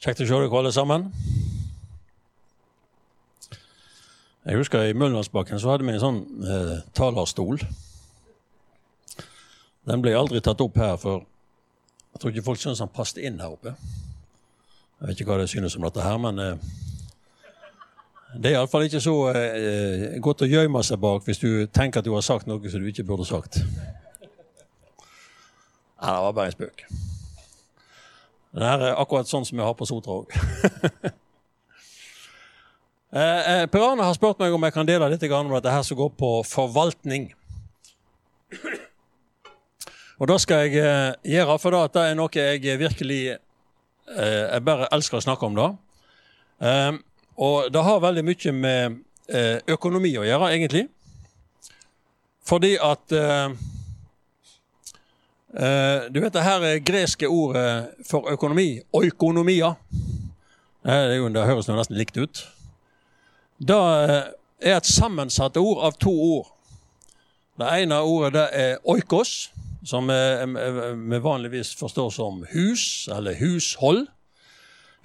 Kjekt å se dere alle sammen. Jeg husker I Møllenlandsbakken så hadde vi en sånn eh, talerstol. Den ble aldri tatt opp her, for jeg tror ikke folk syntes han passet inn her oppe. Jeg vet ikke hva det synes om dette her, men eh, det er iallfall ikke så eh, godt å gjemme seg bak hvis du tenker at du har sagt noe som du ikke burde sagt. Nei, det var bare en spøk. Den her er akkurat sånn som jeg har på Sotra òg. eh, Arne har spurt meg om jeg kan dele litt om dette her som går på forvaltning. Og da skal jeg eh, gjøre, for det er noe jeg virkelig eh, Jeg bare elsker å snakke om det. Eh, og det har veldig mye med eh, økonomi å gjøre, egentlig. Fordi at eh, Uh, du vet det her greske ordet for økonomi, oikonomia Det, jo, det høres nesten likt ut. Det uh, er et sammensatt ord av to ord. Det ene ordet det er oikos, som vi vanligvis forstår som hus, eller hushold.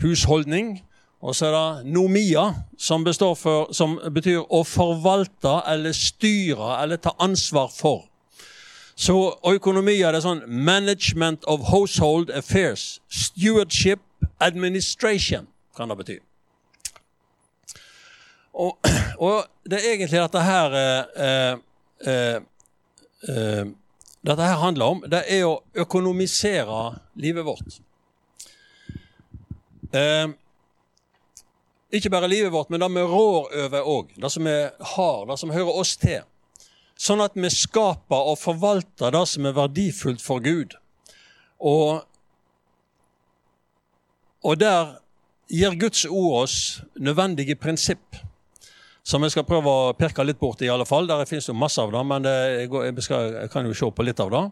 Husholdning. Og så er det nomia, som, for, som betyr å forvalte eller styre eller ta ansvar for. Så økonomi er det sånn Management of household affairs. Stewardship administration, kan det bety. Og, og det er egentlig dette her eh, eh, eh, Dette her handler om, det er å økonomisere livet vårt. Eh, ikke bare livet vårt, men det vi rår over òg. Det som vi har, det som hører oss til. Sånn at vi skaper og forvalter det som er verdifullt for Gud. Og, og der gir Guds ord oss nødvendige prinsipp, som jeg skal prøve å pirke litt bort i alle fall. Der finnes jo masse av det, men det, jeg, skal, jeg, kan jo se på litt av det.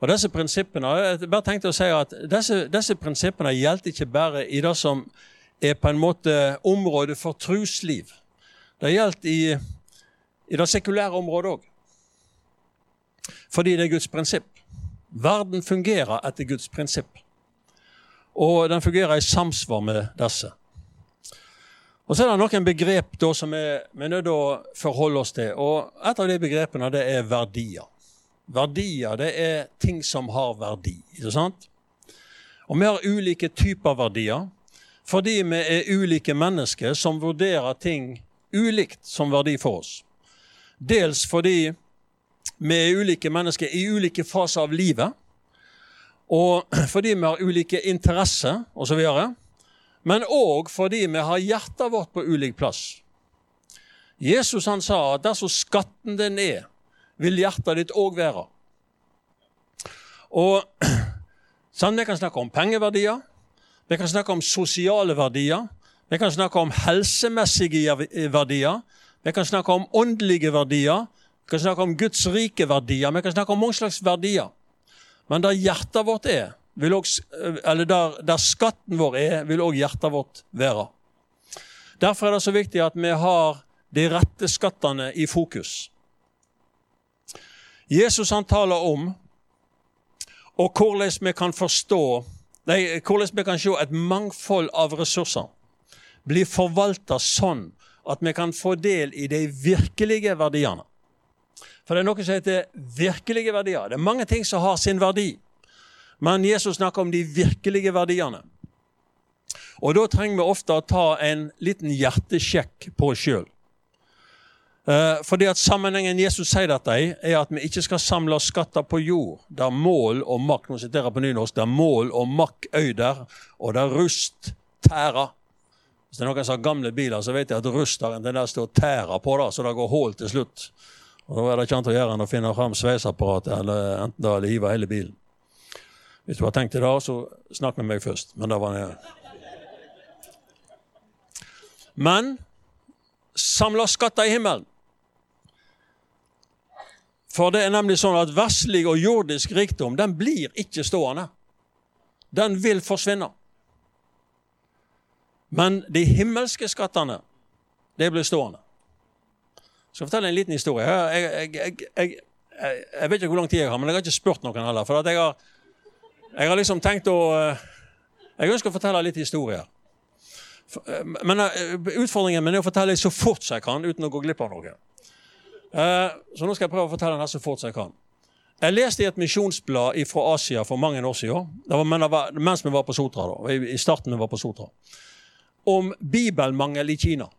Og disse prinsippene, jeg bare tenkte å si at disse, disse prinsippene gjelder ikke bare i det som er på en måte området for trusliv. Det gjelder i, i det sekulære området òg. Fordi det er Guds prinsipp. Verden fungerer etter Guds prinsipp. Og den fungerer i samsvar med disse. Og Så er det noen begrep da, som vi er nødt til å forholde oss til. Og Et av de begrepene det er verdier. Verdier det er ting som har verdi. ikke sant? Og vi har ulike typer verdier fordi vi er ulike mennesker som vurderer ting ulikt som verdi for oss. Dels fordi vi er ulike mennesker i ulike faser av livet. Og fordi vi har ulike interesser osv. Men òg fordi vi har hjertet vårt på ulik plass. Jesus han sa at dersom skatten din er, vil hjertet ditt òg være. Og sånn, Vi kan snakke om pengeverdier, vi kan snakke om sosiale verdier, vi kan snakke om helsemessige verdier, vi kan snakke om åndelige verdier, vi kan snakke om Guds rike verdier, vi kan snakke om mange slags verdier. Men der hjertet vårt er, også, eller der, der, skatten vår er, vil òg hjertet vårt være. Derfor er det så viktig at vi har de rette skattene i fokus. Jesus han taler om og hvordan vi kan forstå nei, hvordan vi kan se et mangfold av ressurser bli forvalta sånn at vi kan få del i de virkelige verdiene. For det er noe som heter virkelige verdier. Det er mange ting som har sin verdi. Men Jesus snakker om de virkelige verdiene. Og da trenger vi ofte å ta en liten hjertesjekk på oss sjøl. Eh, fordi at Sammenhengen Jesus sier dette i, er at vi ikke skal samle skatter på jord, der mål og makk nå siterer på nynorsk, der mål og makk øyder, og der rust tærer. Hvis det er noen som har gamle biler, så vet jeg at rust har en tendens til å tære på da, så det går hull til slutt. Og Da er det ikke annet å gjøre enn å finne fram sveiseapparatet eller enten da, eller hive hele bilen. Hvis du har tenkt det da, så snakk med meg først. Men da var det Men samla skatter i himmelen. For det er nemlig sånn at verslig og jordisk rikdom den blir ikke stående. Den vil forsvinne. Men de himmelske skattene, det blir stående. Skal fortelle en liten historie. Jeg, jeg, jeg, jeg, vet ikke hvor lang tid jeg har, men jeg har ikke spurt noen heller. For jeg har, jeg, har, liksom tenkt å Jeg ønsker å fortelle litt historier. Eh, men eh, Utfordringen min er å fortelle så fort som jeg kan, uten å gå glipp av noe. Eh, så nå skal jeg prøve å fortelle den så fort som jeg kan. Jeg leste i et misjonsblad fra Asia for mange år siden, det var, mens vi var på Sotra, da, i starten vi var på Sotra, om bibelmangel i Kina.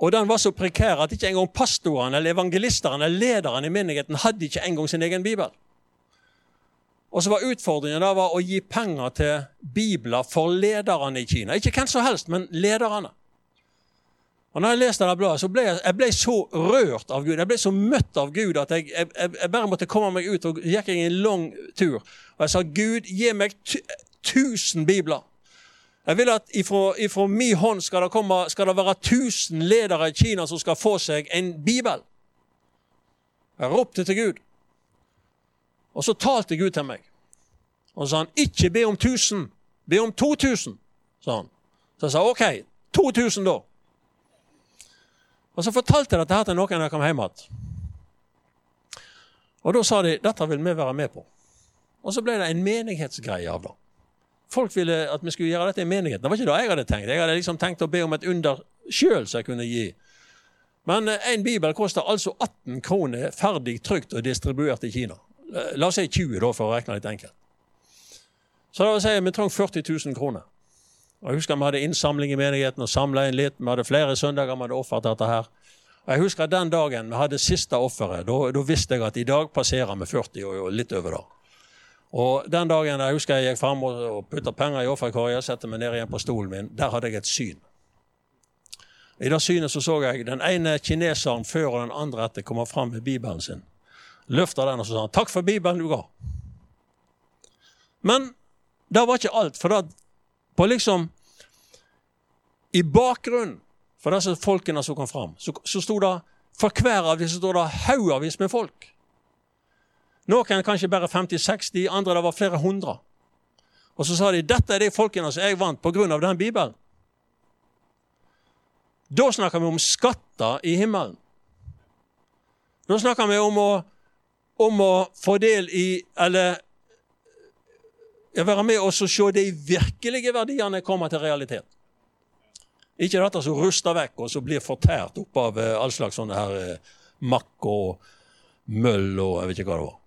Og den var så prekær at ikke engang pastoren eller evangelisteren eller lederen i menigheten hadde ikke engang sin egen bibel. Og så var Utfordringen da var å gi penger til bibler for lederne i Kina. Ikke hvem som helst, men lederne. Og når jeg leste det bladet, så ble jeg, jeg ble så rørt av Gud. Jeg ble så møtt av Gud at jeg, jeg, jeg bare måtte komme meg ut. og gikk jeg en lang tur. Og jeg sa, Gud, gi meg tusen bibler. Jeg vil at ifra, min hånd skal det, komme, skal det være tusen ledere i Kina som skal få seg en bibel. Jeg ropte til Gud. Og så talte Gud til meg. Og så sa han, ikke be om 1000, be om 2000, sa han. Så jeg sa OK, 2000 da. Og så fortalte jeg dette til noen da jeg kom hjem igjen. Og da sa de dette vil vi være med på. Og så ble det en menighetsgreie av det. Folk ville at vi skulle gjøre dette i menigheten. Det var ikke det jeg hadde tenkt. Jeg hadde liksom tenkt å be om et under sjøl som jeg kunne gi. Men én en bibel koster altså 18 kroner ferdig trygt og distribuert i Kina. Eh, la oss si 20, da, for å regne litt enkelt. Så da vil si vi trenger 40 000 kroner. Og Jeg husker vi hadde innsamling i menigheten og samla inn litt. Vi hadde flere søndager vi hadde offert dette her. Og Jeg husker den dagen vi hadde siste offeret. Da, visste jeg at i dag passerer vi 40 og litt over da. Og den dagen jeg husker jeg gikk fram og putta penger i offerkorga, satte meg ned igjen på stolen min, der hadde jeg et syn. I det synet så, så jeg den ene kineseren før og den andre etter komme fram med Bibelen sin. Løfta den og så sa han, 'Takk for Bibelen du ga'. Men det var ikke alt. For da på liksom I bakgrunnen for disse folkene som kom fram, så, så sto det for hver av disse stod det haugavis med folk. Noen kanskje bare 50-60, andre det var flere hundre. Og så sa de dette er de folkene som jeg vant pga. den Bibelen. Da snakker vi om skatter i himmelen. Da snakker vi om å, om å få del i Eller være med og se de virkelige verdiene komme til realitet. Ikke dette som ruster vekk og som blir fortært opp av eh, all slags sånne her eh, makk og møll og jeg vet ikke hva det var.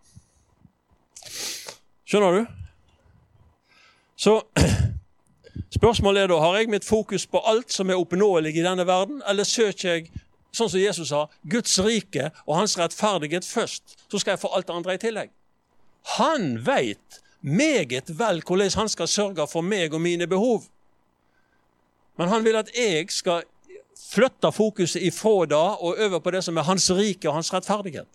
Skjønner du? Så spørsmålet er da har jeg mitt fokus på alt som er oppnåelig i denne verden, eller søker jeg, sånn som Jesus sa, Guds rike og hans rettferdighet først, så skal jeg få alt det andre i tillegg? Han veit meget vel hvordan han skal sørge for meg og mine behov. Men han vil at jeg skal flytte fokuset ifra det og over på det som er hans rike og hans rettferdighet.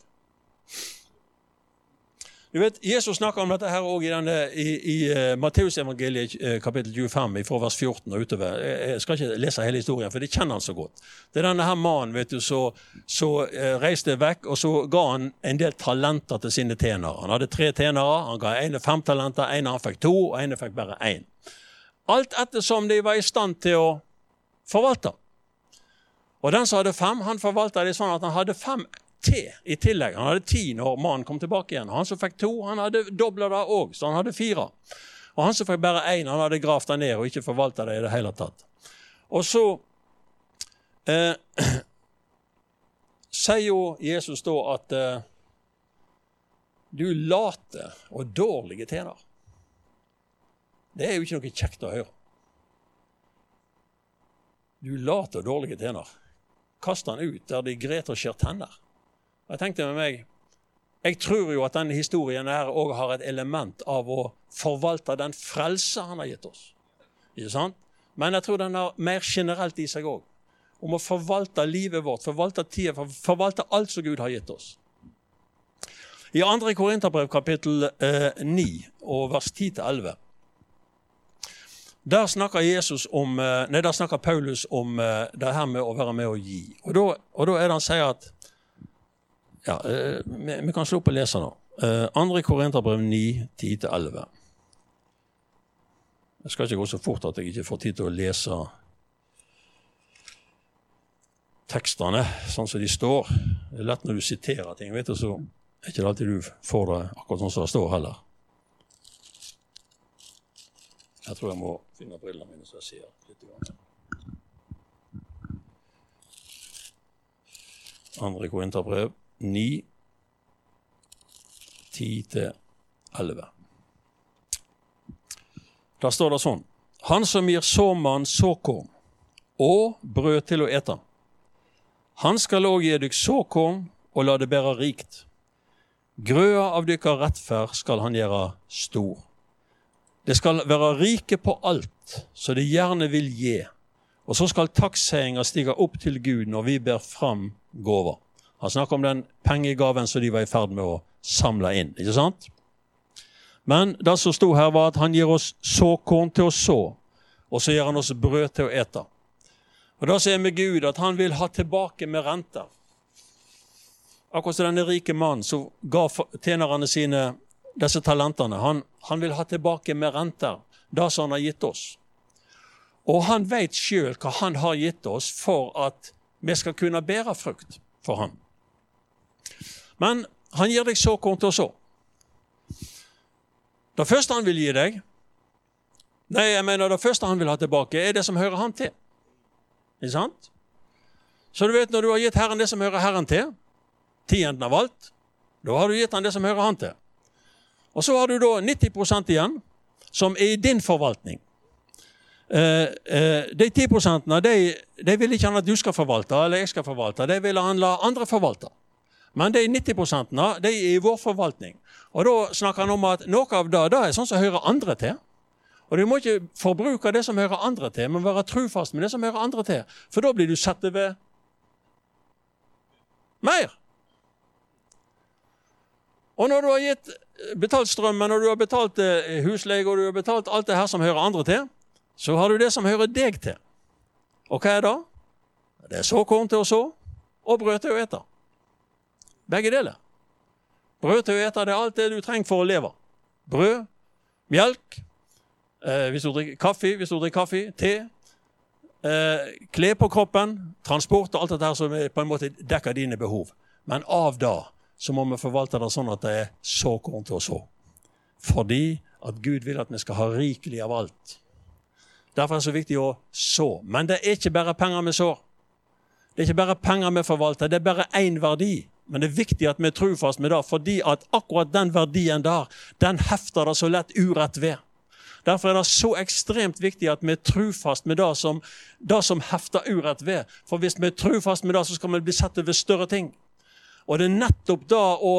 Du vet, Jesus snakker om dette her også i, denne, i, i uh, Matteusevangeliet uh, kapittel 25, fra vers 14 og utover. Jeg, skal ikke lese hele historien, for det kjenner han så godt. Det er denne her mannen vet du, så, så uh, reiste vekk, og så ga han en del talenter til sine tjenere. Han hadde tre tjenere. Han ga ene fem talenter, ene han fikk to, og ene fikk bare én. Alt ettersom de var i stand til å forvalte. Og den som hadde fem, han forvalta det sånn at han hadde fem til i tillegg. Han hadde ti når mannen kom tilbake igjen. Han som fikk to, han hadde dobla det òg, så han hadde fire. Og han som fikk bare én, han hadde gravd det ned og ikke forvalta det i det hele tatt. Og så eh, sier jo Jesus da at eh, du late og dårlige tjener. Det er jo ikke noe kjekt å høre. Du late og dårlige tjener. Kast han ut der de gret og skjer tenner. Jeg tenkte med meg jeg tror jo at denne historien her òg har et element av å forvalte den frelse han har gitt oss. Ikke sant? Men jeg tror den har mer generelt i seg òg. Om å forvalte livet vårt, forvalte tida, forvalte alt som Gud har gitt oss. I 2. Korinterbrev kapittel eh, 9 og vers 10-11 der snakker, om, eh, nei, der snakker Paulus om eh, det her med å være med og gi. Og da, og da er det han sier at ja, eh, vi, vi, kan slå opp og lese nå. Andre andre Korinterbrev 9, 10-11. Jeg skal ikke gå så fort at jeg ikke får tid til å lese tekstene sånn som de står. Det er lett når du siterer ting, vet du, så er ikke alltid du får det akkurat sånn som det står heller. Jeg tror jeg må finne brillene mine, så jeg ser litt. Grann. Andre Korinterbrev 9, 10-11. Da står det sånn Han som gir såmann såkorn og brød til å ete, han skal òg gi dykk såkorn og la det bære rikt. Grøa av dykkar rettferd skal han gjøre stor. Det skal være rike på alt, så det gjerne vil gi. Og så skal takkseiinga stige opp til Gud når vi ber fram gåver. Han snakker om den pengegaven som de var i ferd med å samle inn. ikke sant? Men det som sto her, var at han gir oss såkorn til å så, og så gir han oss brød til å ete. Og Det som med Gud, at han vil ha tilbake med renter. Akkurat som denne rike mannen som ga tjenerne sine disse talentene. Han, han vil ha tilbake med renter det som han har gitt oss. Og han veit sjøl hva han har gitt oss for at vi skal kunne bære frukt for ham. Men han gir deg såkorn til å så. Det første han vil gi deg, nei, jeg mener det første han vil ha tilbake, er det som hører han til. Ikke sant? Så du vet, når du har gitt Herren det som hører Herren til, tienden av alt, da har du gitt han det som hører han til. Og så har du da 90% igjen, som er i din forvaltning. Eh, eh, de 10 de, de vil ikke han at du skal forvalte, eller jeg skal forvalte. De vil han la andre forvalte. Men de 90% de er i vår forvaltning. Og Da snakker han om at noe av det, det er sånn som hører andre til. Og Du må ikke forbruke det som hører andre til, men være trufast med det som hører andre til. For da blir du satt ved mer. Og når du har gitt, betalt strømmen, og du har betalt eh, husleie og du har betalt alt det her som hører andre til, så har du det som hører deg til. Og hva er det? Det er såkorn til å så og brød til å ete. Begge deler. Brød til å ete det er alt det du trenger for å leve. Brød, melk, eh, hvis du drikker kaffe, hvis du drikker kaffe, te, eh, kle på kroppen, transport og alt dette her som på en måte dekker dine behov. Men av det så må vi forvalte det sånn at det er såkorn til å så. Fordi at Gud vil at vi skal ha rikelig av alt. Derfor er det så viktig å så. Men det er ikke bare penger vi sår. Det er ikke bare penger vi forvalter, det er bare én verdi. Men det er viktig at vi er trufast med det, fordi at akkurat den verdien der, den hefter det så lett urett ved. Derfor er det så ekstremt viktig at vi er trufast med det som, det som hefter urett ved. For hvis vi er trufast med det, så skal vi bli sett over større ting. Og det er nettopp da å,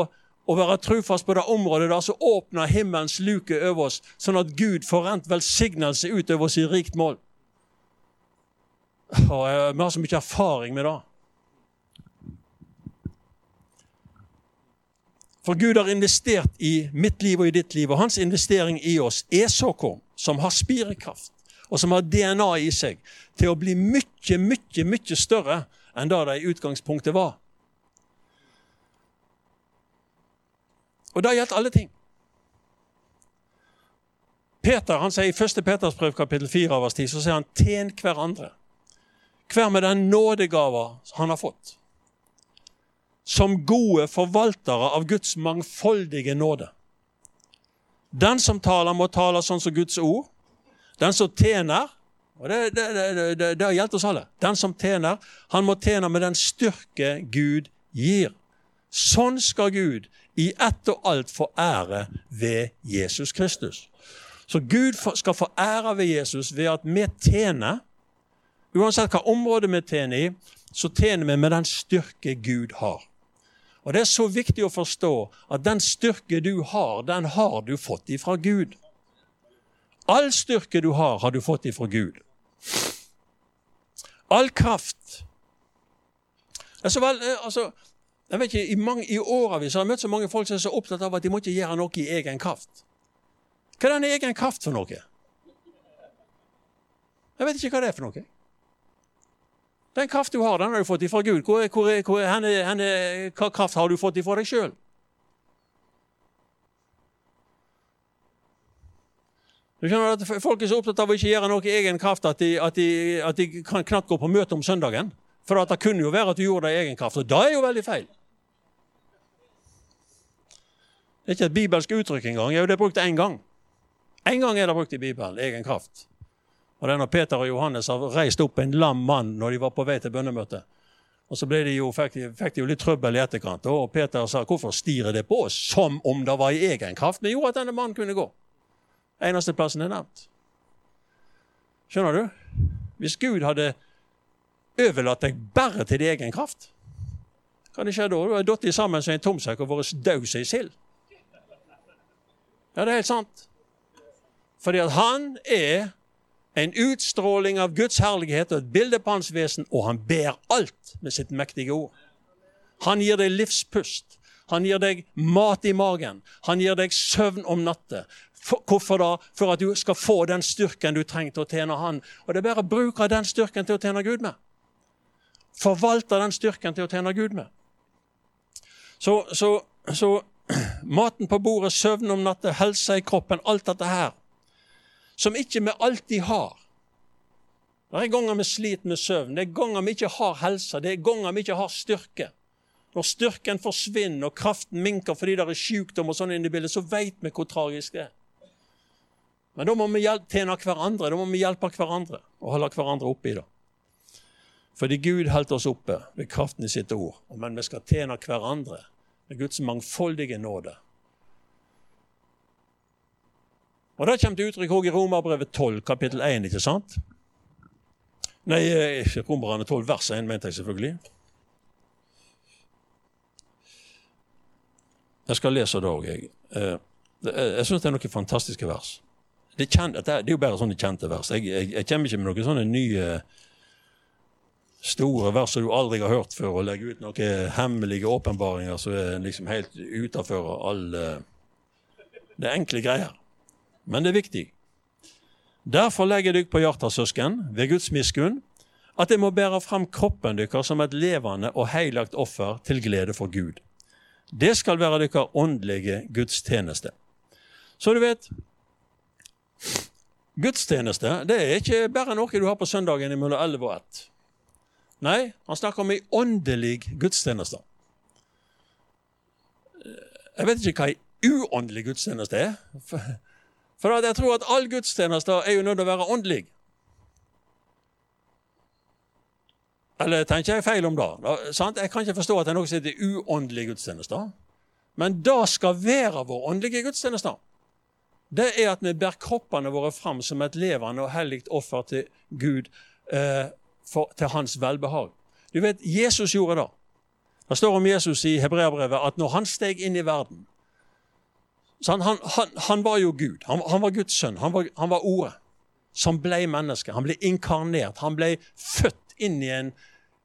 å være trufast på det området der, så åpner himmelens luke over oss, sånn at Gud får rent velsignelse utover oss i rikt mål. Og Vi har så mye erfaring med det. For Gud har investert i mitt liv og i ditt liv, og hans investering i oss er såkorn som har spirekraft, og som har DNA i seg, til å bli mye, mye, mye større enn det det i utgangspunktet var. Og det gjaldt alle ting. Peter han sier I 1. Peters brev kapittel 4 av vers 10 så sier han 'tjen hverandre'. Hver med den nådegava han har fått som gode forvaltere av Guds mangfoldige nåde. Den som taler, må tale sånn som Guds ord. Den som tjener og det, det, det, det, har gjeldt oss alle. Den som tjener, han må tjene med den styrke Gud gir. Sånn skal Gud i ett og alt få ære ved Jesus Kristus. Så Gud skal få ære ved Jesus ved at vi tjener. Uansett hva område vi tjener i, så tjener vi med den styrke Gud har. Og Det er så viktig å forstå at den styrke du har, den har du fått ifra Gud. All styrke du har, har du fått ifra Gud. All kraft. Altså, vel, eh, altså, jeg vet ikke, I, mange, i årevis har jeg møtt så mange folk som er så opptatt av at de må ikke gjøre noe i egen kraft. Hva er den egen kraft for noe? Jeg vet ikke hva det er for noe. Den kraft du har, den har du fått ifra Gud. Hvor, hvor, hvor, henne, henne, hva kraft har du fått ifra deg sjøl? Folk er så opptatt av å ikke gjøre noe i egen kraft at de, at de, at de kan knapt gå på møte om søndagen. For det kunne jo være at du gjorde det i egen kraft, og det er jo veldig feil. Det er ikke et bibelsk uttrykk engang. Det er brukt én gang. En gang er det brukt i Bibelen, egen kraft. Og det er når Peter og Johannes har reist opp en lam mann når de var på vei til bønnemøtet. Og så de jo, fikk, de, fikk de jo litt trøbbel i etterkant. Og Peter sa hvorfor stirer det på oss som om det var i egen kraft? Men gjorde at denne mannen kunne gå. Eneste plassen er nevnt. Skjønner du? Hvis Gud hadde overlatt deg bare til din egen kraft, hva hadde skjedd da? Du hadde falt sammen som en tomsekk og vært daud som ei sild. Ja, det er helt sant. Fordi at han er en utstråling av Guds herlighet og et bilde på hans vesen, og han ber alt med sitt mektige ord. Han gir deg livspust. Han gir deg mat i magen. Han gir deg søvn om natta. Hvorfor da? For at du skal få den styrken du trenger til å tjene Han. Og det er bare å bruke den styrken til å tjene Gud med. Forvalte den styrken til å tjene Gud med. Så, så, så maten på bordet, søvn om natta, helse i kroppen, alt dette her som ikke vi alltid har. Det er ganger vi sliter med søvn, det er ganger vi ikke har helse, det er ganger vi ikke har styrke. Når styrken forsvinner og kraften minker fordi det er sykdom, og sånn inne i bildet, så vet vi hvor tragisk det er. Men da må vi tjene hverandre, da må vi hjelpe hverandre og holde hverandre oppe i det. Fordi Gud holdt oss oppe ved kraften i sitt ord. Men vi skal tjene hverandre med Guds mangfoldige nåde. Og Det kommer til uttrykk også i Romerbrevet 12, kapittel 1. ikke sant? Nei, eh, Romerne 12, vers 1, mente jeg selvfølgelig. Jeg skal lese det òg, jeg. Eh, jeg syns det er noen fantastiske vers. Det er, kjent, det er, jo bare sånne kjente vers. Jeg, jeg, jeg kommer ikke med noen sånne nye store vers som du aldri har hørt før, og legger ut noen hemmelige åpenbaringer som er liksom helt utafor alle Det er enkle greier men det er viktig. Derfor legger dykk på hjertet, søsken, ved Guds miskunn, at jeg må bære fram kroppen deres som et levende og heilagt offer til glede for Gud. Det skal være deres åndelige gudstjeneste. Så du vet Gudstjeneste det er ikke bare noe du har på søndagen mellom 11 og 1. Nei, han snakker om ei åndelig gudstjeneste. Jeg vet ikke hva ei uåndelig gudstjeneste er. For jeg tror at all gudstjeneste er jo nødt til å være åndelig. Eller tenker jeg feil om det? Jeg kan ikke forstå at det er noe som heter uåndelige gudstjenester. Men det skal være vår åndelige gudstjeneste. Det er at vi bærer kroppene våre fram som et levende og hellig offer til Gud, eh, for, til hans velbehag. Du vet, Jesus gjorde det. Det står om Jesus i Hebreabrevet at når han steg inn i verden, han, han, han, han, var jo Gud. Han, var Guds sønn. Han var, var Ordet som ble menneske. Han ble inkarnert. Han ble født inn i en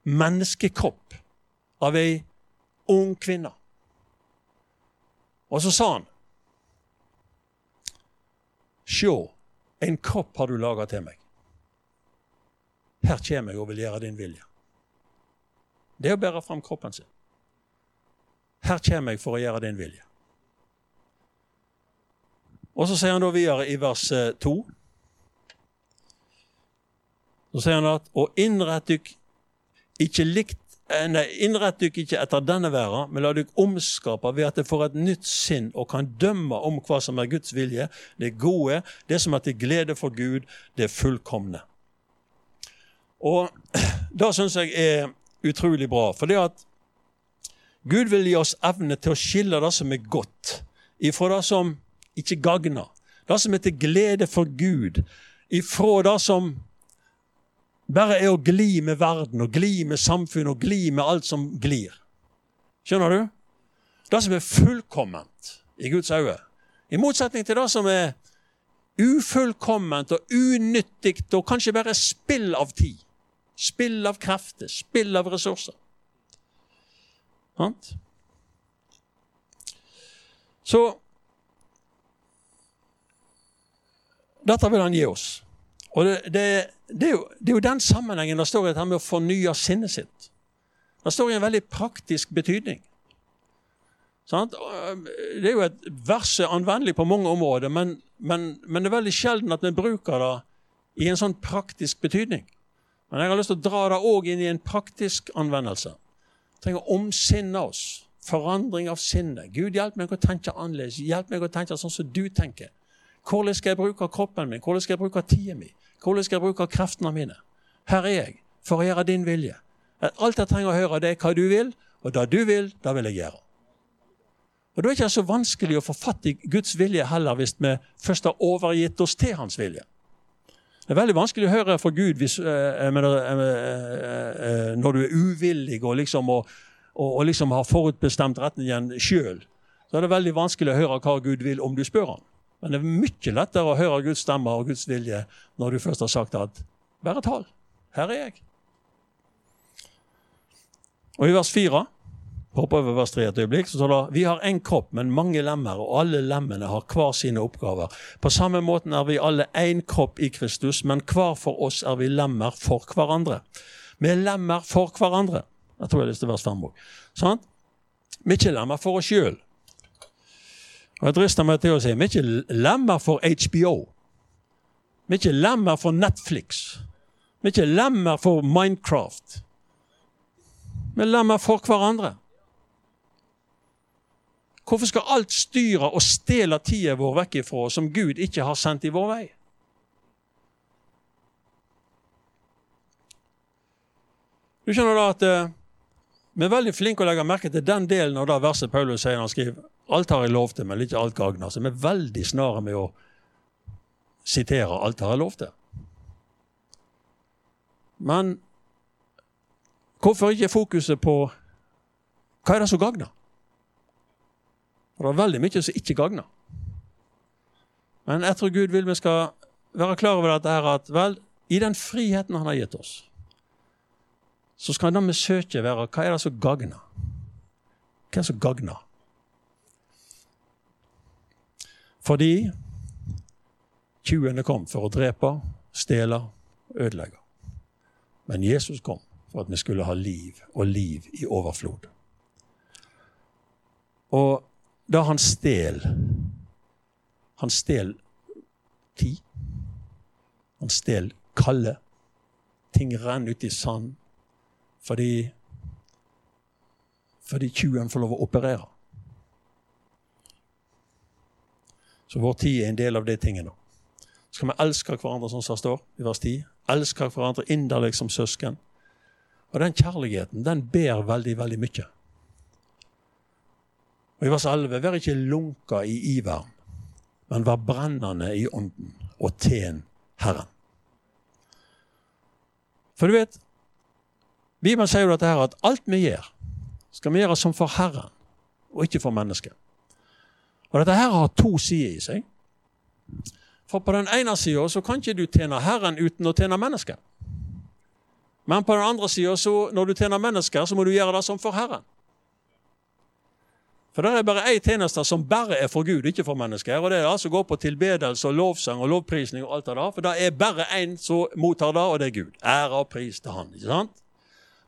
menneskekropp av ei ung kvinne. Og så sa han Sjå, en kropp har du laga til meg. Her kommer jeg og vil gjøre din vilje. Det er å bære fram kroppen sin. Her kommer jeg for å gjøre din vilje. Og så sier han da videre i vers 2 eh, Så sier han at Og innrett dykk ikke likt eh, Nei, innrett dykk ikke etter denne verden, men la dykk omskape ved at det får et nytt sinn og kan dømme om hva som er Guds vilje, det gode, det som er til glede for Gud, det fullkomne. Og det syns jeg er utrolig bra. For det at Gud vil gi oss evne til å skille det som er godt, ifra det som ikke gagner. Det som er til glede for Gud, ifra det som bare er å gli med verden og gli med samfunnet og gli med alt som glir. Skjønner du? Det som er fullkomment i Guds øyne. I motsetning til det som er ufullkomment og unyttig og kanskje bare spill av tid. Spill av krefter, spill av ressurser. Så Dette vil han gi oss. Og det, det, det, er jo, det, er jo, den sammenhengen det står i dette med å fornye sinnet sitt. Det står i en veldig praktisk betydning. Det er jo et vers anvendelig på mange områder, men, men, men, det er veldig sjelden at vi bruker det i en sånn praktisk betydning. Men jeg har lyst til å dra det òg inn i en praktisk anvendelse. Vi trenger å omsinne oss. Forandring av sinnet. Gud, hjelp meg å tenke annerledes. Hjelp meg å tenke sånn som du tenker. Hvordan skal jeg bruke kroppen min? Hvordan skal jeg bruke tida mi? Hvordan skal jeg bruke kreftene mine? Her er jeg for å gjøre din vilje. Alt jeg trenger å høre, det er hva du vil, og det du vil, det vil jeg gjøre. Og Da er det ikke så vanskelig å få fatt i Guds vilje heller, hvis vi først har overgitt oss til Hans vilje. Det er veldig vanskelig å høre fra Gud hvis, eh, mener, eh, eh, når du er uvillig og, liksom, og, og, liksom har forutbestemt retningen sjøl. Så er det veldig vanskelig å høre hva Gud vil om du spør han. Men det er mye lettere å høre Guds stemme og Guds vilje når du først har sagt at 'Bare tal. Her er jeg'. Og i vers 4 Hopp over vers 3 et øyeblikk, så står det vi har én kropp, men mange lemmer, og alle lemmene har hver sine oppgaver. På samme måten er vi alle én kropp i Kristus, men hver for oss er vi lemmer for hverandre. Vi er lemmer for hverandre. Jeg tror jeg har lyst til vers 5 òg. Vi er ikke lemmer for oss sjøl. Og jeg drister meg til å si vi er ikke lemmer for HBO. Vi er ikke lemmer for Netflix. Vi er ikke lemmer for Minecraft. Vi er lemmer for hverandre. Hvorfor skal alt styre og stjele tida vår vekk ifra oss som Gud ikke har sendt i vår vei? Du skjønner da at uh, Vi er veldig flinke å legge merke til den delen av det verset Paulus sier når han skriver alt har jeg lov til, men ikke alt gagner. Så vi er veldig snare med å sitere alt har jeg lov til. Men hvorfor ikke fokuset på hva er det som gagner? For det er veldig mye som ikke gagner. Men jeg tror Gud vil vi skal være klar over dette her, at vel, i den friheten han har gitt oss, så skal det vi søker, være hva er det som gagner? Hva er det som gagner? Fordi tjuvene kom for å drepe, stjele, ødelegge. Men Jesus kom for at vi skulle ha liv, og liv i overflod. Og da han stel Han stel tid. Han stel kalde. Ting renner ut i sand fordi fordi tjuven får lov å operere. Så vår tid er en del av de tingene. Så skal vi elske hverandre, som det står i vers 10. Elske hverandre inderlig som søsken. Og den kjærligheten den ber veldig, veldig mye. Og i vers 11.: Vær ikke lunka i iveren, men vær brennende i ånden, og tjen Herren. For du vet, Bibelen sier jo dette her at alt vi gjør, skal vi gjøre som for Herren, og ikke for mennesket. Og dette her har to sider i seg. For på den ene sida så kan ikke du tjene Herren uten å tjene mennesket. Men på den andre sida, når du tjener mennesker, så må du gjøre det som for Herren. For det er bare én tjeneste som bare er for Gud, ikke for mennesker. Og det er altså å gå på tilbedelse og lovsang og lovprisning og alt det der. For det er bare én som mottar det, og det er Gud. Ære og pris til Han. ikke sant?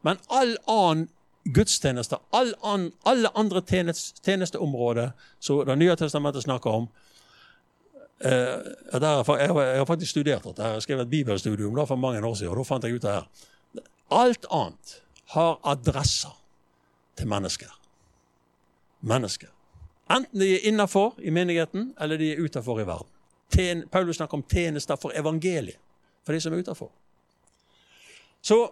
Men all annen gudstjeneste, all an, alle andre tjenest, tjenesteområder som Det nye testamentet snakker om eh, der, jeg, jeg, har faktisk studert dette. Jeg har skrevet et bibelstudium da, for mange år siden. og da fant jeg ut det her. Alt annet har adresser til mennesker mennesker. Enten de er innafor i menigheten, eller de er utafor i verden. Ten, Paulus snakker om tjenester for evangeliet, for de som er utafor. Så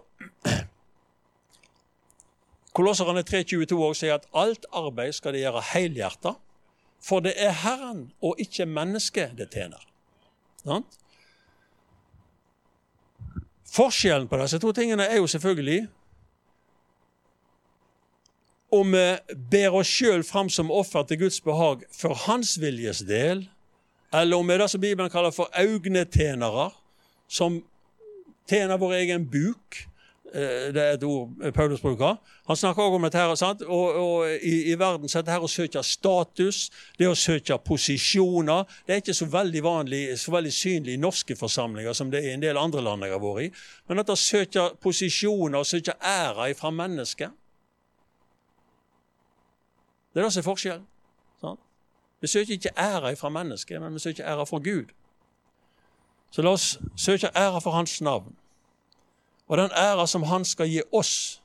Kolosserne 3.22 sier at alt arbeid skal de gjøre helhjerta, for det er Herren og ikke mennesket det tjener. Sånn? Forskjellen på disse to tingene er jo selvfølgelig om vi ber oss sjøl fram som offer til Guds behag for Hans viljes del, eller om vi er det som Bibelen kaller for augnetjenere, som tjener vår egen buk. Eh, det er et ord Paulus bruker. Han snakker også om dette her, sant? og, og i, i, verden så er dette å søke status, det å søke posisjoner Det er ikke så veldig vanlig, så veldig synlig i norske forsamlinger som det er i en del andre land jeg har vært i. Men at å søke posisjoner og søke ære fra mennesker det er det som er forskjellen. Vi søker ikke ære fra mennesket, men vi søker ære fra Gud. Så la oss søke ære for Hans navn. Og den æra som Han skal gi oss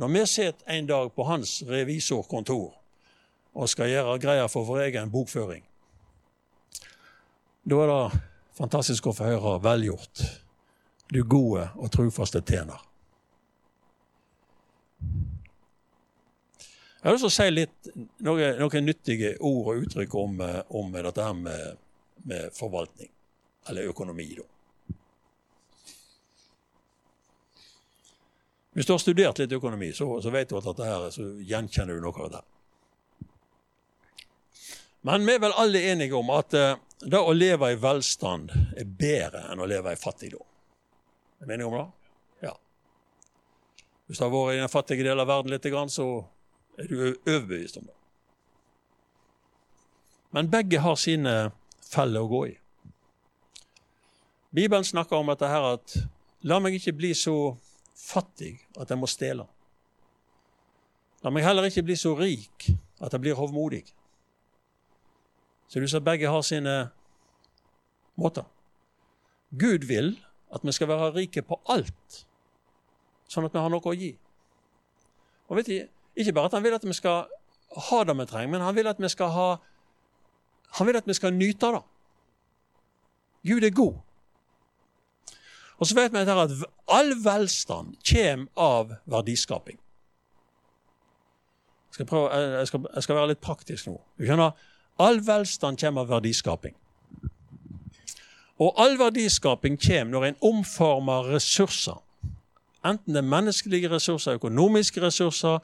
når vi sitter en dag på Hans revisorkontor og skal gjøre greier for vår egen bokføring. Da er det fantastisk å få høre 'velgjort', du gode og trufaste tjener. Jeg har lyst til å si litt, noen, noen nyttige ord og uttrykk om, eh, om dette her med, med, forvaltning, eller økonomi. da. Hvis du har studert litt økonomi, så, så vet du at dette her, så gjenkjenner du noe av det. Men vi er vel alle enige om at uh, det å leve i velstand er bedre enn å leve i fattigdom. Er du enig om det? Ja. Hvis du har vært i den fattige delen av verden litt, så er du overbevist om det. Men begge har sine feller å gå i. Bibelen snakker om dette her at la meg ikke bli så fattig at jeg må stjele. La meg heller ikke bli så rik at jeg blir hovmodig. Så du ser begge har sine måter. Gud vil at vi skal være rike på alt, sånn at vi har noe å gi. Og vet du, Ikke bare at han vil at vi skal ha det vi trenger, men han vil at vi skal ha han vil at vi skal nyte det. Gud er god. Og så vet vi at all velstand kommer av verdiskaping. Jeg skal, prøve, jeg skal, jeg skal være litt praktisk nå. Du skjønner, All velstand kommer av verdiskaping. Og all verdiskaping kommer når en omformer ressurser. Enten det er menneskelige ressurser, økonomiske ressurser,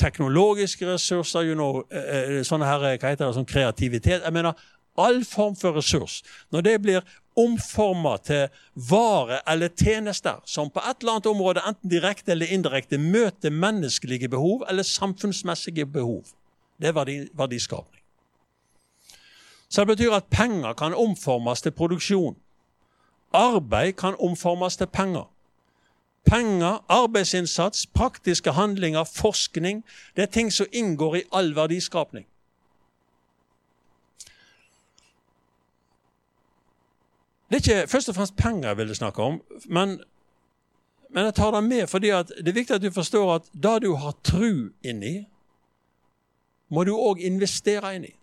teknologiske ressurser, you know, eh, eh, sånne her, hva heter det, sånn kreativitet. Jeg mener, All form for ressurs. Når det blir omforma til vare eller tjenester som på et eller annet område, enten direkte eller indirekte, møter menneskelige behov eller samfunnsmessige behov. Det er verdi, verdiskapning. Så det betyr at penger kan omformes til produksjon. Arbeid kan omformes til penger. Penger, arbeidsinnsats, praktiske handlinger, forskning det er ting som inngår i all verdiskapning. Det er ikke først og fremst penger jeg ville snakke om, men, men jeg tar det med fordi det er viktig at du forstår at det du har tru inni, må du òg investere inn i.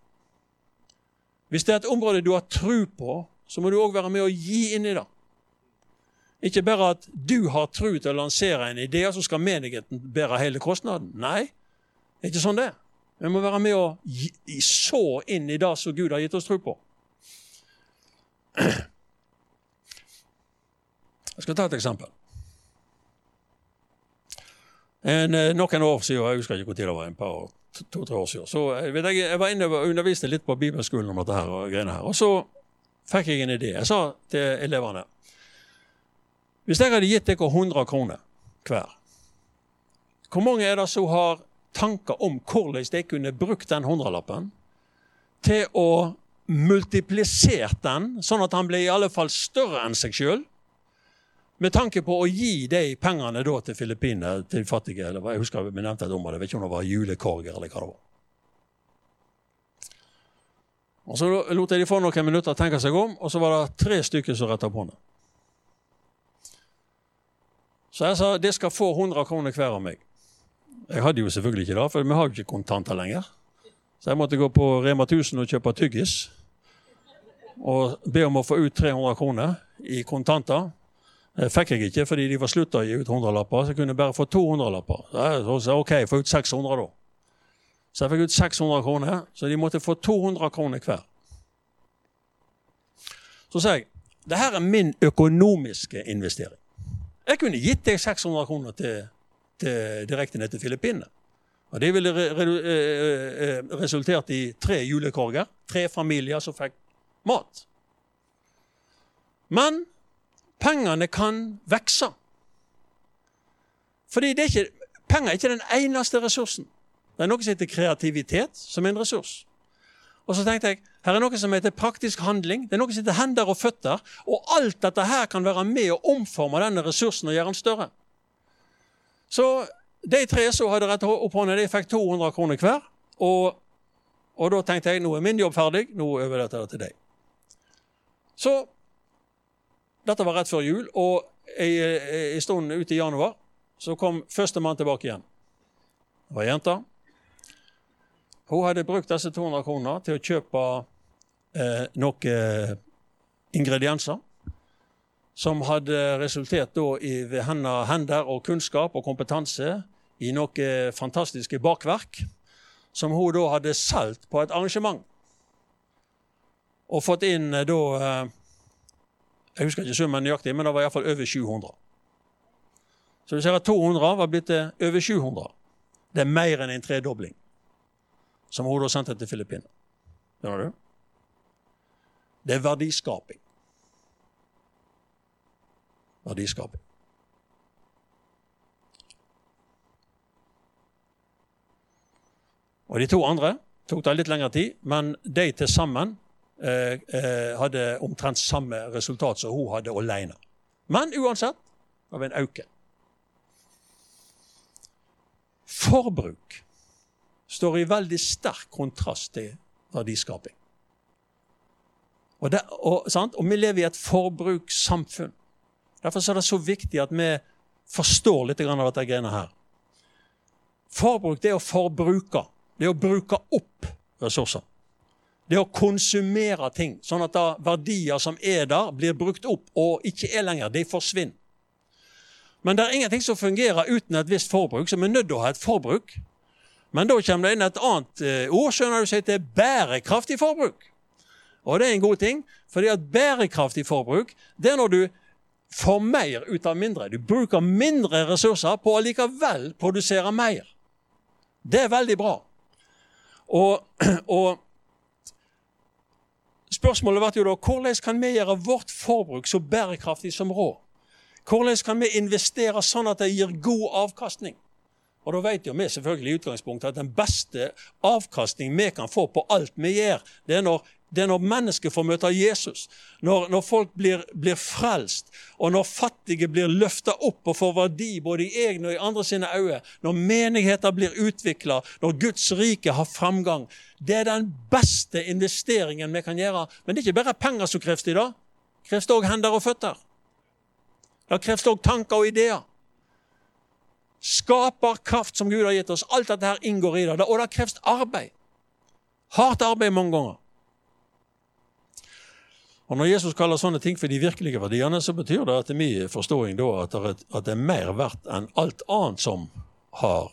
Hvis det er et område du har tru på, så må du òg være med å gi inn i det. Ikke bare at du har tru til å lansere en idé, så skal menigheten bære hele kostnaden. Nei, det er ikke sånn det Vi må være med å så inn i det som Gud har gitt oss tru på. Jeg skal ta et eksempel. En, eh, noen år siden, jeg husker ikke hvor tid det var, en par år, to-tre år siden. Så vet jeg, jeg var inne og underviste litt på bibelskolen om dette her. Og greiene her. Og så fikk jeg en idé. Jeg sa til elevene Hvis jeg hadde gitt dere 100 kroner hver, hvor mange er det som har tanker om hvordan de kunne brukt den hundrelappen til å multiplisert den, sånn at han ble i alle fall større enn seg sjøl? Med tanke på å gi de pengene da til Filippinene, til fattige eller Jeg husker vi nevnte et område, jeg vet ikke om det var julekorger eller hva det var. Og Så lot jeg de få noen minutter tenke seg om, og så var det tre stykker som retta på hånda. Så jeg sa de skal få 100 kroner hver av meg. Jeg hadde jo selvfølgelig ikke det, for vi har jo ikke kontanter lenger. Så jeg måtte gå på Rema 1000 og kjøpe tyggis. Og be om å få ut 300 kroner i kontanter. Det fikk jeg ikke fordi de var slutta å gi ut 100-lapper, så jeg kunne bare få 200-lapper. Så sa ok, jeg får ut 600 da. Så jeg fikk ut 600 kroner, så de måtte få 200 kroner hver. Så sa jeg det her er min økonomiske investering. Jeg kunne gitt deg 600 kroner til, til direkte ned til Filippinene. Og Det ville re, re, eh, eh, resultert i tre julekorger. Tre familier som fikk mat. Men Pengene kan vokse. Fordi er ikke, penger er ikke den eneste ressursen. Det er noe som heter kreativitet, som er en ressurs. Og så tenkte jeg, her er noe som heter praktisk handling. Det er noe som heter hender og føtter. Og alt dette her kan være med å omforme denne ressursen og gjøre den større. Så de tre som hadde rett opp hånda, de fikk 200 kroner hver. Og, og da tenkte jeg nå er min jobb ferdig, nå overlater jeg det til deg. Så dette var rett før jul, og en stund ut i januar så kom førstemann tilbake igjen. Det var jenta. Hun hadde brukt disse 200 kroner til å kjøpe eh, noen ingredienser som hadde resultert da i ved hender og kunnskap og kompetanse i noen fantastiske bakverk, som hun da hadde solgt på et arrangement. Og fått inn da Jeg husker ikke summen nøyaktig, men det var iallfall over 700. Så du ser at 200 var blitt til over 700. Det er mer enn en tredobling, som hun da sendte til Filippinene. Skjønner du? Det er verdiskaping. Verdiskaping. Og De to andre tok det litt lengre tid, men de til sammen eh, eh, hadde omtrent samme resultat som hun hadde alene. Men uansett det var en auke. Forbruk står i veldig sterk kontrast til verdiskaping. Og, det, og, og, Vi lever i et forbrukssamfunn. Derfor er det så viktig at vi forstår litt av dette greiene her. Forbruk det er å forbruke. Det er å bruke opp ressurser. Det er å konsumere ting, sånn at verdier som er der, blir brukt opp og ikke er lenger. De forsvinner. Men det er ingenting som fungerer uten et visst forbruk, så vi er nødt til å ha et forbruk. Men da kommer det inn et annet eh, ord skjønner du, som heter bærekraftig forbruk. Og det er en god ting, fordi at bærekraftig forbruk det er når du får mer ut av mindre. Du bruker mindre ressurser på å likevel produsere mer. Det er veldig bra. Og, og spørsmålet blir jo da hvordan kan vi gjøre vårt forbruk så bærekraftig som råd? Hvordan kan vi investere sånn at det gir god avkastning? Og da vet jo vi selvfølgelig i utgangspunktet at den beste avkastning vi kan få på alt vi gjør, det er når, det er når mennesker får møte Jesus. Når, når folk blir, blir, frelst, og når fattige blir løfta opp og får verdi både i egne og i andre sine øyne. Når menigheter blir utvikla, når Guds rike har framgang. Det er den beste investeringen vi kan gjøre. Men det er ikke bare penger som kreves i dag. Det kreves òg hender og føtter. Det kreves òg tanker og ideer. Skaperkraft som Gud har gitt oss. Alt dette her inngår i det. Og det kreves arbeid. Hardt arbeid mange ganger. Og Når Jesus kaller sånne ting for de virkelige verdiene, så betyr det etter min forståing da at det, er, er mer verdt enn alt annet som har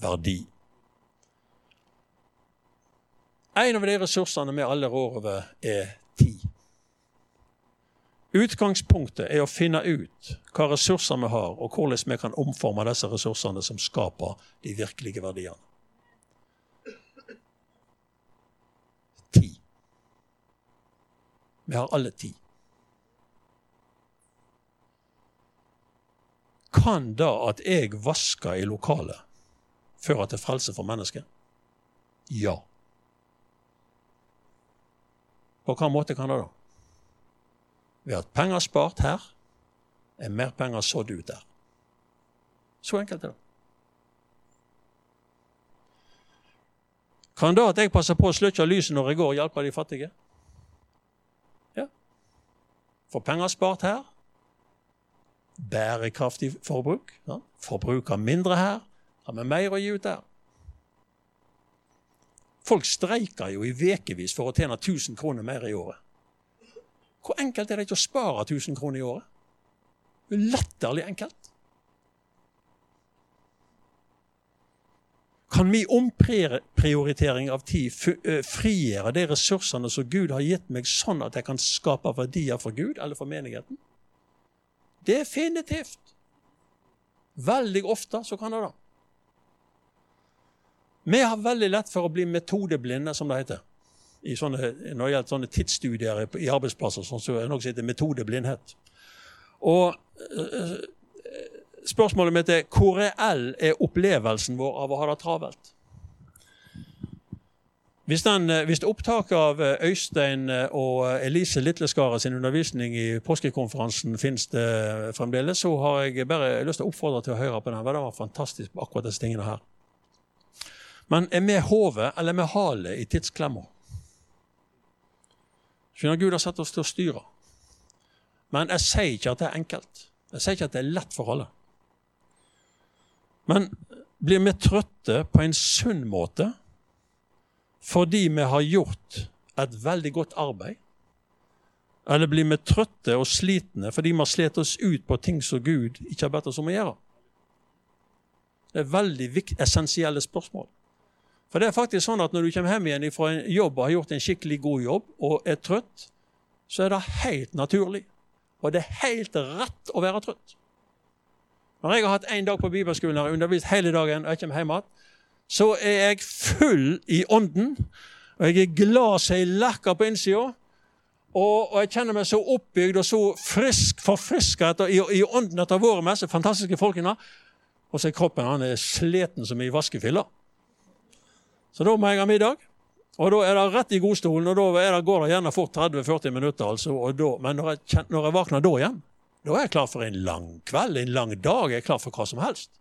verdi. En av de ressursene vi alle rår over, er tid. Utgangspunktet er å finne ut hva ressurser vi har, og hvordan vi kan omforme disse ressursene som skaper de virkelige verdiene. Tid. Vi har alle tid. Kan da at jeg vasker i lokalet, føre til frelse for mennesket? Ja. På hvilken måte kan det da? ved at penger spart her, er mer penger sådd ut der. Så enkelt er det. Kan da at jeg passer på å slukke lyset når jeg går og hjelper de fattige? For penger spart her. Bærekraftig forbruk. Ja. Forbruker mindre her. Har vi mer å gi ut der. Folk streiker jo i ukevis for å tjene 1000 kroner mer i året. Hvor enkelt er det ikke å spare 1000 kroner i året? Er latterlig enkelt. Kan vi omprioritering av tid frigjøre de ressursene som Gud har gitt meg, sånn at jeg kan skape verdier for Gud eller for menigheten? Definitivt. Veldig ofte så kan det det. Vi har veldig lett for å bli metodeblinde, som det heter sånne, når det gjelder sånne tidsstudier i arbeidsplasser, sånn som så noe som heter metodeblindhet. Og uh, Spørsmålet mitt er hvor reell er opplevelsen vår av å ha det travelt? Hvis, den, eh, hvis opptaket av eh, Øystein og Elise Litleskaret sin undervisning i påskekonferansen finnes det fremdeles, så har jeg bare lyst til å oppfordre til å høre på den. Det var fantastisk akkurat disse tingene her. Men er vi hodet eller med halet i tidsklemma? Skjønner Gud har satt oss til å styre. Men jeg sier ikke at det er enkelt. Jeg sier ikke at det er lett for alle. Men blir vi trøtte på en sunn måte fordi vi har gjort et veldig godt arbeid. Eller blir vi trøtte og slitne fordi vi har slitt oss ut på ting som Gud ikke har bedt oss om å gjøre? Det er veldig viktig, essensielle spørsmål. For det er faktisk sånn at Når du kommer hjem igjen fra en jobb og har gjort en skikkelig god jobb og er trøtt, så er det helt naturlig. Og det er helt rett å være trøtt. Når jeg har hatt én dag på bibelskolen og undervist hele dagen, og jeg kommer hjem så er jeg full i ånden. Og jeg er glad som ei lekker på innsida. Og, og, jeg kjenner meg så oppbygd og så frisk, forfriska i, i ånden etter vært med disse fantastiske folkene. Og så er kroppen han er sliten som i vaskefiller. Så da må jeg ha middag. Og da er det rett i godstolen, og da det, går det gjerne fort 30-40 minutter. altså. Da, men når jeg, når jeg våkner da igjen, da er jeg klar for en lang kveld, en lang dag. Jeg er klar for hva som helst.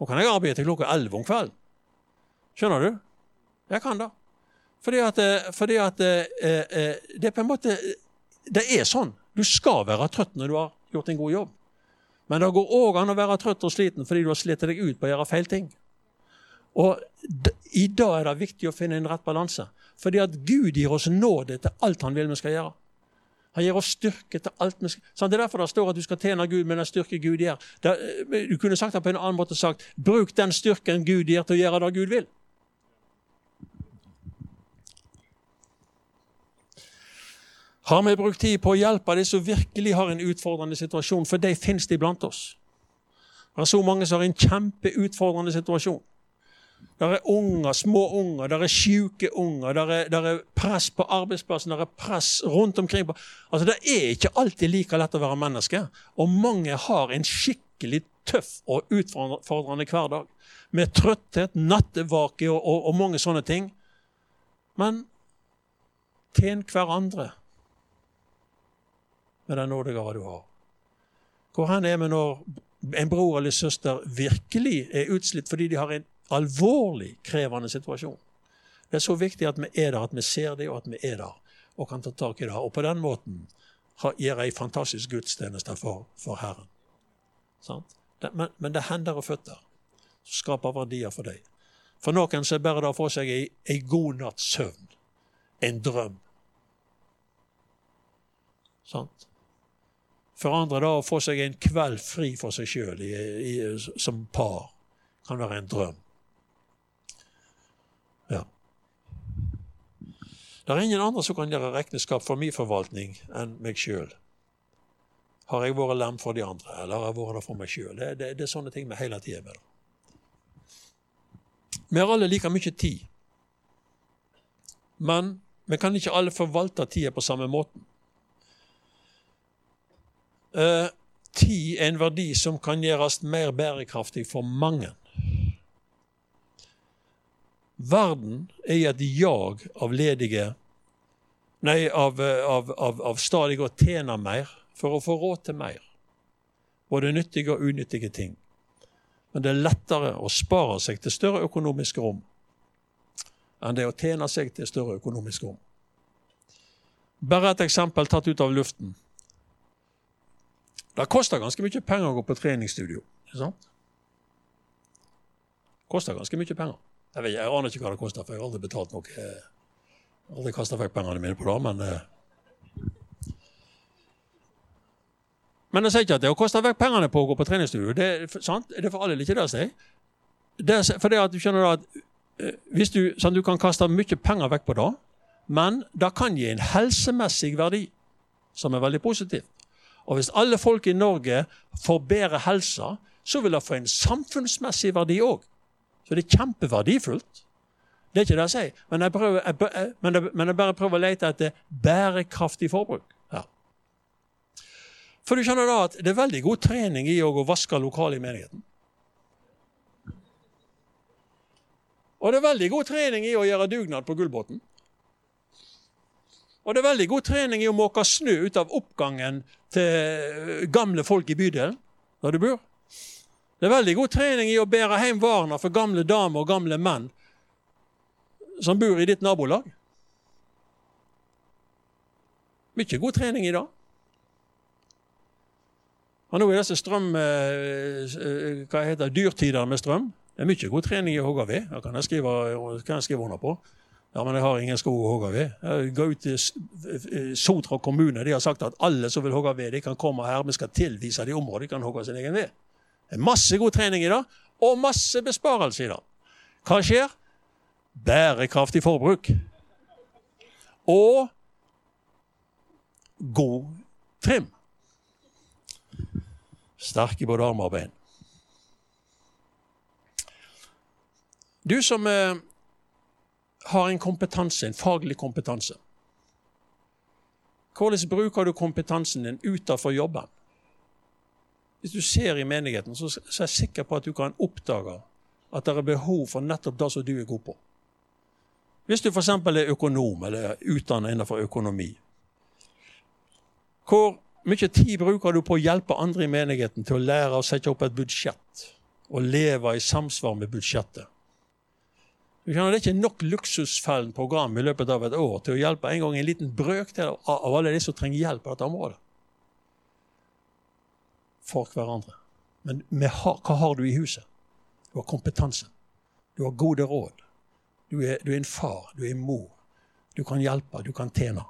Nå kan jeg arbeide til klokka 11 om kvelden. Skjønner du? Jeg kan det. Fordi at, eh, fordi at eh, eh, det er på en måte Det er sånn. Du skal være trøtt når du har gjort en god jobb. Men det går òg an å være trøtt og sliten fordi du har slitt deg ut på å gjøre feil ting. Og I dag er det viktig å finne en rett balanse. Fordi at Gud gir oss nåde til alt han vil vi skal gjøre. Han gir oss styrke til alt vi skal Det er derfor det står at du skal tjene Gud med den styrke Gud gir. Du kunne sagt det på en annen måte sagt bruk den styrken Gud gir, til å gjøre det Gud vil. Har vi brukt tid på å hjelpe de som virkelig har en utfordrende situasjon? For de finnes de blant oss. Det er så mange som har en kjempeutfordrende situasjon. Det er unger, små unger, der er syke unger, der er, er, press på arbeidsplassen, der er press rundt omkring. Altså, Det er ikke alltid like lett å være menneske. Og mange har en skikkelig tøff og utfordrende hverdag. Med trøtthet, nattevake og, og, og mange sånne ting. Men tjen hverandre med den nådegave du har. Hvor hen er vi når en bror eller søster virkelig er utslitt fordi de har en alvorlig krevende situasjon? Det er så viktig at vi er der, at vi ser det, og at vi er der og kan ta tak i det. Og på den måten gjør ei fantastisk gudstjeneste for, for Herren. Det, men, men, det er hender og føtter som skaper verdier for deg. For noen så er bare det å få seg ei, ei god natts søvn, en drøm. Sant? For andre da å få seg en kveld fri for seg sjøl som par kan være en drøm. Ja. Det er ingen andre som kan gjøre regnskap for min forvaltning enn meg sjøl. Har jeg vært lem for de andre, eller har jeg vært det for meg sjøl? Det, det, det, er sånne ting vi hele tida med. Vi har alle like mye tid. Men vi kan ikke alle forvalte tida på samme måten. Uh, tid er en verdi som kan gjøres mer bærekraftig for mange. Verden er i et jag av ledige Nei, av, av, av, av stadig å tjene mer for å få råd til mer. Både nyttige og unyttige ting. Men det er lettere å spare seg til større økonomiske rom enn det å tjene seg til større økonomiske rom. Bare et eksempel tatt ut av luften. Det koster ganske mye penger å gå på treningsstudio. ikke sant? koster ganske mye penger. Jeg, vet, jeg aner ikke hva det koster, for jeg har aldri betalt noe. Jeg har aldri kasta vekk pengene mine på det, men eh. Men jeg sier ikke at det å kaste vekk pengene på å gå på treningsstudio, det, sant? det er for alle ikke det sier. Det for det at du skjønner at eh, hvis du, sånn, du kan kaste mye penger vekk på det, men det kan gi en helsemessig verdi som er veldig positiv. Og hvis alle folk i Norge får bedre helse, så vil det få en samfunnsmessig verdi òg. Så det er kjempeverdifullt. Det er ikke det jeg sier, men jeg, prøver, jeg, men jeg, men jeg bare prøver å lete etter bærekraftig forbruk. Ja. For du skjønner da at det er veldig god trening i å vaske lokalet i menigheten. Og det er veldig god trening i å gjøre dugnad på Gullbåten. Og det er veldig god trening i å måke snø ut av oppgangen til gamle folk i bydelen der du bor. Det er veldig god trening i å bære hjem varene for gamle damer og gamle menn som bor i ditt nabolag. Mye god trening i dag. Og nå i disse strøm... Eh, eh, hva heter det, dyrtider med strøm. Det er mye god trening i å hogge ved. Det kan jeg skrive, kan jeg skrive under på. Ja, men jeg har ingen skog å hogge ved. Jeg går ut til Sotra kommune. De har sagt at alle som vil hogge ved, de kan komme her. Vi skal tilvise de områder de kan hogge sin egen ved. Masse god trening i dag, og masse besparelse i dag. Hva skjer? Bærekraftig forbruk. Og god trim. Sterk i både armer og bein. Du som eh, har en kompetanse, en faglig kompetanse. Hvordan bruker du kompetansen din utenfor jobben? Hvis du ser i menigheten, så er jeg sikker på at du kan oppdage at det er behov for nettopp det som du er god på. Hvis du f.eks. er økonom eller utdannet innenfor økonomi. Hvor mye tid bruker du på å hjelpe andre i menigheten til å lære å sette opp et budsjett og leve i samsvar med budsjettet? Det er ikke nok luksusfellen program i løpet av et år til å hjelpe en gang en liten brøkdel av alle de som trenger hjelp på dette området. For hverandre. Men har, hva har du i huset? Du har kompetanse. Du har gode råd. Du er, du er en far, du er en mor. Du kan hjelpe, du kan tjene.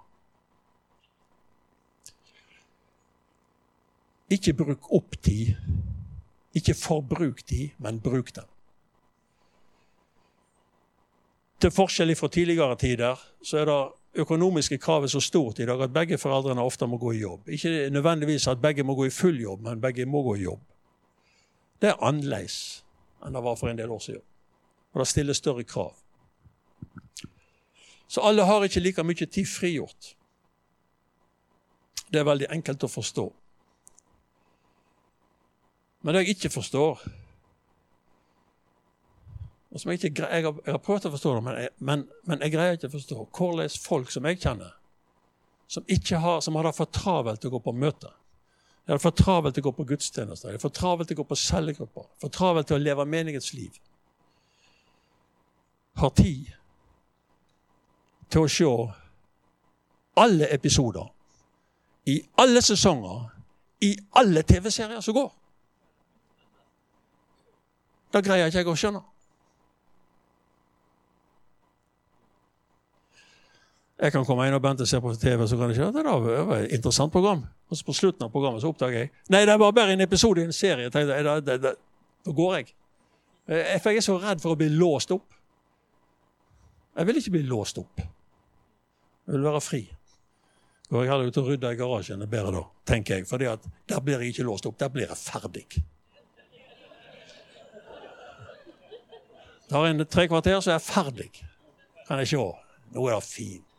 Ikke bruk opp tid. Ikke forbruk tid, men bruk den. Til forskjell fra tidligere tider så er det økonomiske kravet så stort i dag at begge foreldrene ofte må gå i jobb. Ikke nødvendigvis at begge må gå i full jobb, men begge må gå i jobb. Det er annerledes enn det var for en del år siden. Og det stiller større krav. Så alle har ikke like mye tid frigjort. Det er veldig enkelt å forstå. Men det jeg ikke forstår, og som jeg, ikke, jeg, har, jeg har prøvd å forstå det, men jeg, men, men jeg, greier ikke å forstå hvordan folk som jeg kjenner, som, har, som har det for travelt å gå på møter De har det for travelt å gå på gudstjenester, de har for travelt å gå på cellegrupper, for travelt til å leve menighetsliv, har tid til å se alle episoder i alle sesonger i alle TV-serier som går. Det greier ikke jeg å skjønne. Jeg kan komme inn og Bente ser på TV, så kan jeg si at det var et interessant program. Og så på slutten av programmet så oppdager jeg Nei, det var bare en episode i en serie. Da går jeg. Eh, for jeg er så redd for å bli låst opp. Jeg vil ikke bli låst opp. Jeg vil være fri. Går jeg heller ut og rydder i garasjen, det er bedre da, tenker jeg. For der blir jeg ikke låst opp. Der blir jeg ferdig. Tar en tre kvarter, så er jeg ferdig. Kan jeg se. Nå er det fint.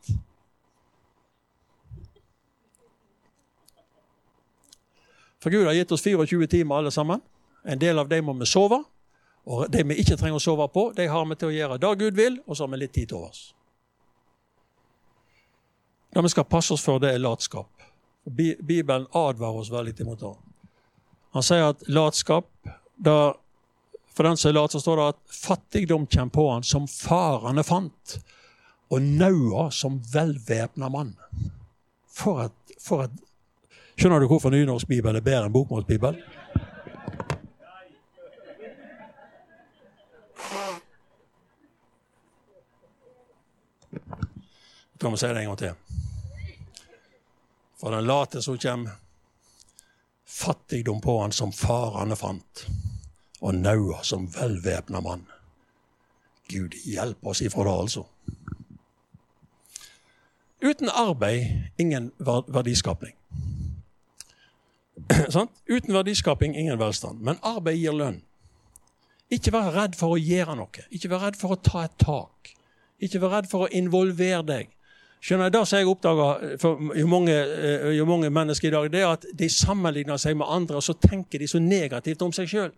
For Gud har gitt oss 24 timer alle sammen. En del av dem må vi sove. Og det vi ikke trenger å sove på, det har vi til å gjøre det Gud vil, og så har vi litt tid til overs. Det vi skal passe oss for, det er latskap. Bibelen advarer oss veldig imot det. Han sier at latskap da, For den som er lat, så står det at fattigdom kommer på han som farene fant, og naua som velvæpna mann. For et, for et Skjønner du hvorfor nynorsk bibel er bedre enn bokmålsbibel? Da må jeg si det en gang til. For den late som kommer fattigdom på han som farane fant, og naua som velvæpna mann. Gud hjelpe oss ifra det, altså. Uten arbeid ingen verdiskapning. Uten verdiskaping ingen velstand. Men arbeid gir lønn. Ikke vær redd for å gjøre noe. Ikke vær redd for å ta et tak. Ikke vær redd for å involvere deg. Skjønner Det som jeg oppdager for jo mange, eh, jo mange, mennesker i dag, det er at de sammenligner seg med andre, og så tenker de så negativt om seg sjøl.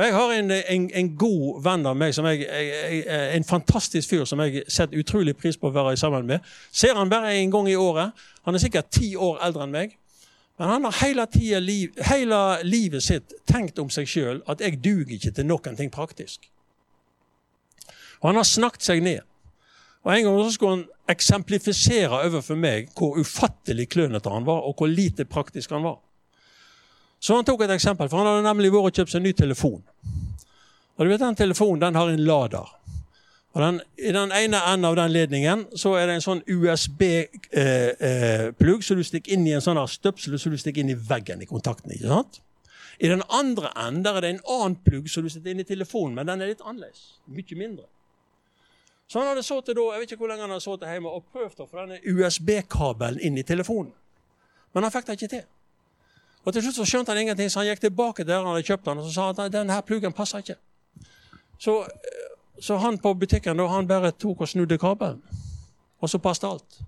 Jeg har en, en, en, god venn av meg, jeg, jeg, en fantastisk fyr som jeg setter utrolig pris på å være sammen med. Ser han bare en gang i året. Han er sikkert ti år eldre enn meg. Men han har hele, tida, liv, hele livet sitt tenkt om seg sjøl at 'jeg duger ikke til noen ting praktisk'. Og han har snakket seg ned. Og En gang så skulle han eksemplifisere overfor meg hvor ufattelig klønete han var, og hvor lite praktisk han var. Så han tok et eksempel, for han hadde nemlig vært og kjøpt seg en ny telefon. Og du vet Den telefonen den har en lader. Og den, I den ene enden av den ledningen så er det en sånn USB-plugg eh, eh, som du stikker inn i en sånn støpsel som du stikker inn i veggen i kontakten. ikke sant? I den andre enden der er det en annen plugg som du setter inn i telefonen, men den er litt annerledes. Mye mindre. Så han hadde sittet da, jeg vet ikke hvor lenge han hadde sittet hjemme og prøvd å få denne USB-kabelen inn i telefonen. Men han fikk det ikke til. Og Til slutt så skjønte han ingenting, så han gikk tilbake der han hadde kjøpt den, og så sa at denne pluggen passer ikke. Så så han på butikken da, han bare tok og snudde kabelen. Og så passet alt.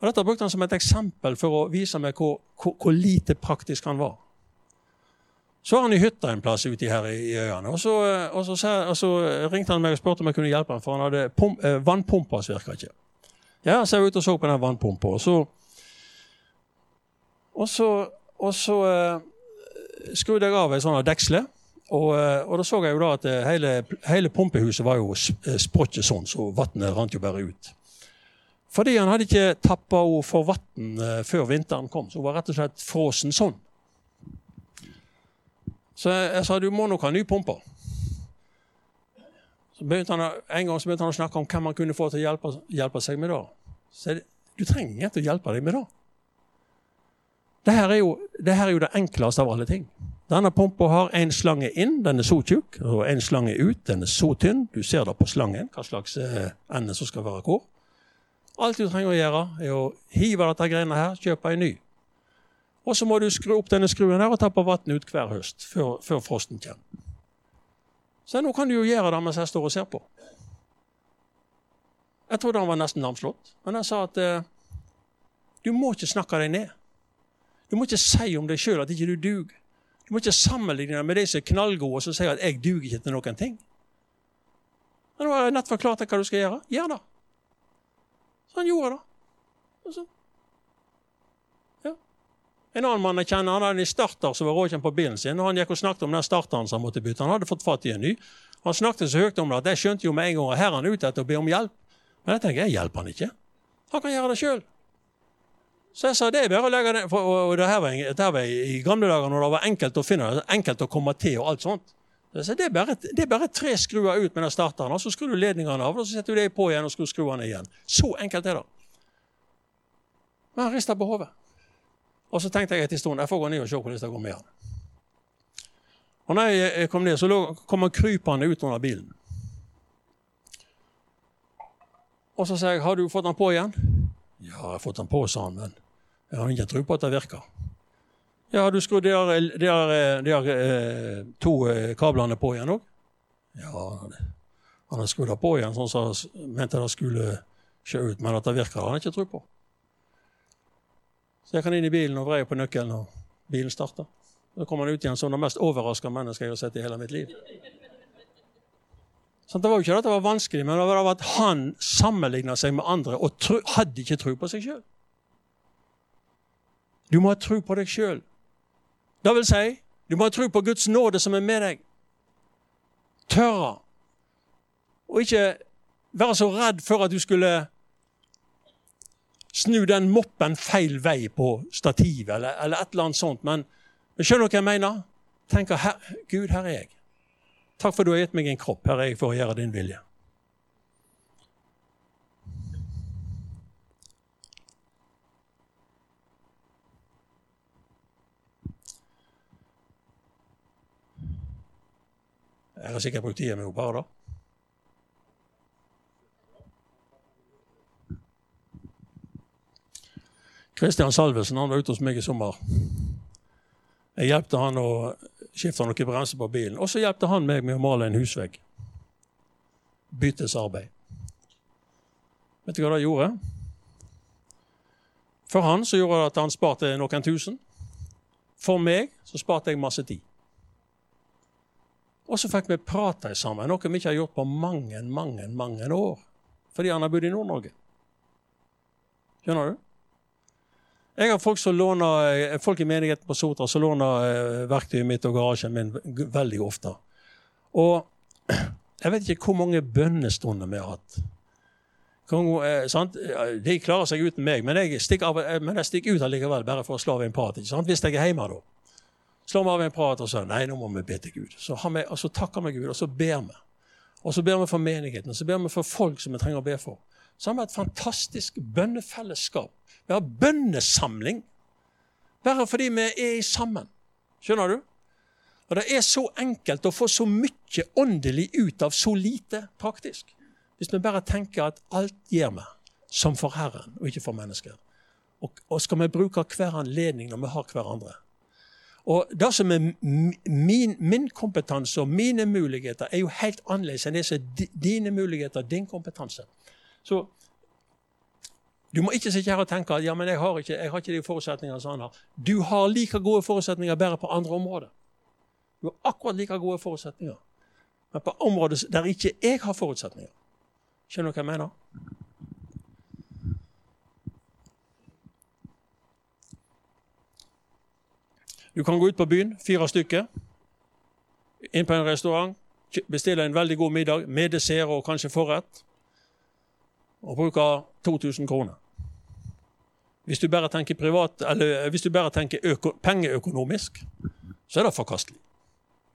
Og Dette brukte han som et eksempel for å vise meg hvor, hvor, hvor lite praktisk han var. Så var han i hytta en plass ute her i, i øyene. Og så, og, så, og så, ringte han meg og spurte om jeg kunne hjelpe ham, for han hadde pump, eh, vannpumpa som virka ikke. Ja, så jeg ute og så på den vannpumpa. Og så, og så, og så eh, skrudde jeg av ei sånn deksle. Og, eh, og, da så jeg jo da at eh, hele, hele pumpehuset var jo sprøtt sprottet sånn, så vannet rant jo bare ut. Fordi han hadde ikke tappa henne for vann før vinteren kom. Så hun var rett og slett frossen sånn. Så jeg, jeg sa du må nok ha ny pumpe. Så begynte han, en gang så begynte han å snakke om hvem han kunne få til å hjelpe, hjelpe seg med det. Så jeg, du trenger ikke å hjelpe deg med det. Er, jo, dette er jo det enkleste av alle ting. Denne pumpa har én slange inn, den er så tjukk, og én slange ut, den er så tynn. Du ser det på slangen, hva slags eh, ende som skal være hvor. Alt du trenger å gjøre, er å hive dette greiene her, kjøpe en ny. Og så må du skru opp denne skruen her og tappe vann ut hver høst, før, før frosten kommer. Så nå kan du jo gjøre det mens jeg står og ser på. Jeg trodde han var nesten lamslått, men jeg sa at eh, du må ikke snakke deg ned. Du må ikke si om deg sjøl at ikke du duger. Du må ikke sammenligne med de som er knallgode og som sier at 'jeg duger ikke til noen ting'. Nå har jeg nett forklart deg hva du skal gjøre. Gjør det. Så han gjorde det. Så. Ja. En annen mann jeg kjenner, han hadde en starter som var råkjent på bilen sin. og Han gikk og snakket om den starteren som han måtte bytte. Han hadde fått fatt i en ny. Han snakket så høyt om det at jeg skjønte jo med en gang at her er han ute etter å be om hjelp. Men jeg tenker, jeg hjelper han ikke. Han kan gjøre det sjøl. Så jeg sa det er bare å legge det for, og det her var, det her var i gamle dager når det var enkelt å finne enkelt å komme til og alt sånt. Så det er, bare, det er bare tre skruer ut med den starteren, og så skrur du ledningene av, og så setter du det på igjen og skrur skruene igjen. Så enkelt er det. Men han rista på hodet. Og så tenkte jeg etter en stund jeg får gå ned og se hvordan det går med han. Og når jeg kom ned, så kom han krypende ut under bilen. Og så sier jeg 'Har du fått den på igjen?' 'Ja, jeg har fått den på', sa han. men jeg har ikke tro på at det virker. Ja, du skrudd de, der de, de to eh, kablene på igjen òg? Ja, han har skrudd på igjen sånn som så han mente det skulle se ut, men at det virker, har han ikke tro på. Så jeg kan inn i bilen og vreie på nøkkelen, og bilen starter. Da kommer han ut igjen som det mest overraska mennesket jeg har sett i hele mitt liv. Så det var jo ikke at det var vanskelig, men det var at han sammenligna seg med andre og hadde ikke tro på seg sjøl. Du må ha tro på deg sjøl. Det vil si, du må ha tro på Guds nåde som er med deg. Tørre. Og ikke være så redd for at du skulle snu den moppen feil vei på stativet, eller, eller et eller annet sånt. Men, men skjønner du hva jeg mener? Tenker her, Gud, her er jeg. Takk for at du har gitt meg en kropp. Her er jeg for å gjøre din vilje. Jeg har sikkert tida med henne da. Kristian Salvesen han var ute hos meg i sommer. Jeg hjalp han å skifte noen bremser på bilen. Og så hjalp han meg med å male en husvegg. Byttesarbeid. Vet du hva det gjorde? For han så gjorde det at han sparte noen tusen. For meg så sparte jeg masse tid. Og så fikk vi prate sammen, noe vi ikke har gjort på mange, mange, mange år. Fordi han har bodd i Nord-Norge. Skjønner du? Jeg har folk, som låner, eh, folk i menigheten på Sotra som låner eh, verktøyet mitt og garasjen min veldig ofte. Og jeg vet ikke hvor mange bønnestunder vi har hatt. Eh, De klarer seg uten meg, men jeg stikker, av, men jeg stikker ut allikevel bare for å slå av en prat. Hvis jeg er hjemme da slår vi av en prat og sier nei, nå må vi be til Gud. Så, vi, og så takker vi Gud, og så ber vi. Og så ber vi for menigheten, og så ber vi for folk som vi trenger å be for. Så har vi et fantastisk bønnefellesskap. Vi har bønnesamling. Bare fordi vi er sammen. Skjønner du? Og Det er så enkelt å få så mye åndelig ut av så lite praktisk. Hvis vi bare tenker at alt gjør vi som for Herren og ikke for mennesker. Og, og skal vi bruke hver anledning når vi har hverandre. Og det som er min, min, kompetanse og mine muligheter, er jo helt annerledes enn det som er dine muligheter og din kompetanse. Så du må ikke sitte her og tenke at ja, men jeg har ikke, jeg har ikke de forutsetningene som han har. Du har like gode forutsetninger bare på andre områder. Du har akkurat like gode forutsetninger. Men på områder der ikke jeg har forutsetninger. Skjønner du hva jeg mener? Du kan gå ut på byen, fire stykker, inn på en restaurant, bestille en veldig god middag med dessert og kanskje forrett, og bruke 2000 kroner. Hvis du bare tenker, privat, hvis du bare tenker øko, pengeøkonomisk, så er det forkastelig.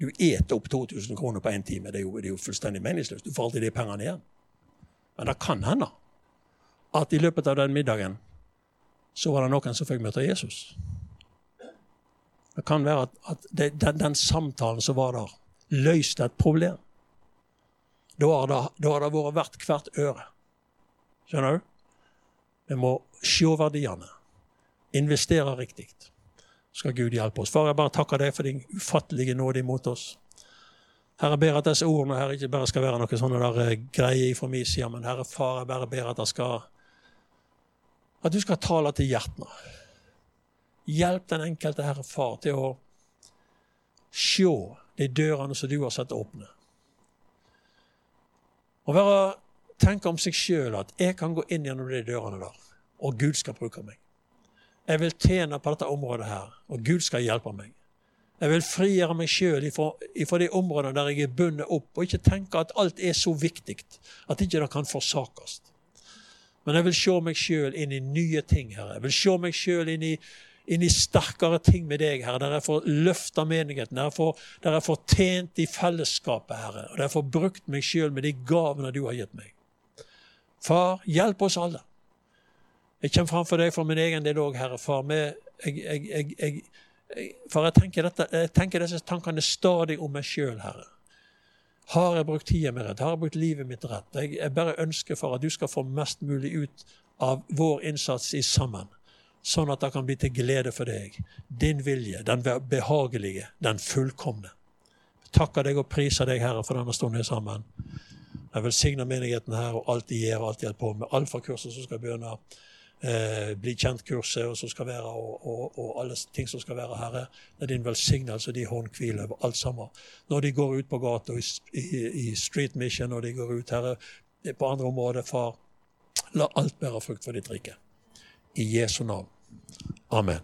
Du eter opp 2000 kroner på én time. Det er, jo, det er jo fullstendig meningsløst. Du får alltid de pengene igjen. Men det kan hende at i løpet av den middagen så var det noen som fikk møte Jesus. Det kan være at, at det, den, den, samtalen som var der, løste et problem. Da har det, vært verdt hvert øre. Skjønner du? Vi må se verdiene. Investere riktig. Skal Gud hjelpe oss. Far, jeg bare takker deg for din ufattelige nåde imot oss. Herre, ber at disse ordene her ikke bare skal være noe sånne der eh, greier fra min side, men Herre Far, jeg bare ber at det skal At du skal tale til hjertene. Hjelp den enkelte Herre Far til å se de dørene som du har satt åpne. Og være, tenke om seg sjøl at jeg kan gå inn gjennom de dørene der, og Gud skal bruke meg. Jeg vil tjene på dette området her, og Gud skal hjelpe meg. Jeg vil frigjøre meg sjøl fra de områdene der jeg er bundet opp, og ikke tenke at alt er så viktig at ikke det kan forsakes. Men jeg vil se meg sjøl inn i nye ting, Herre. Jeg vil se meg sjøl inn, inn, i sterkere ting med deg, Herre. Der jeg får løfta menigheten, der jeg får, der jeg får tjent i fellesskapet, Herre. Og der jeg får brukt meg sjøl med de gavene du har gitt meg. Far, hjelp oss alle. Jeg kommer framfor deg for min egen del òg, Herre. Far, med, jeg, jeg, jeg, for jeg tenker, dette, jeg tenker disse tankene stadig om meg sjøl, Herre. Har jeg brukt tida mi rett? Har jeg brukt livet mitt rett? Jeg, jeg, bare ønsker for at du skal få mest mulig ut av vår innsats i sammen. Sånn at det kan bli til glede for deg. Din vilje, den behagelige, den fullkomne. Jeg takker deg og priser deg, Herre, for denne stunden sammen. Jeg velsigner menigheten her og alt de gjør og alt de holder på med. Alfakurset som skal begynne eh, bli kjent-kurset og, og, og, og, alle ting som skal være Herre. Det er din velsignelse, de håndhviler over alt sammen. Når de går ut på gata i, i, i, Street Mission, når de går ut Herre, på andre områder, far, la alt bære frukt for ditt rike. I Jesu navn. Amen.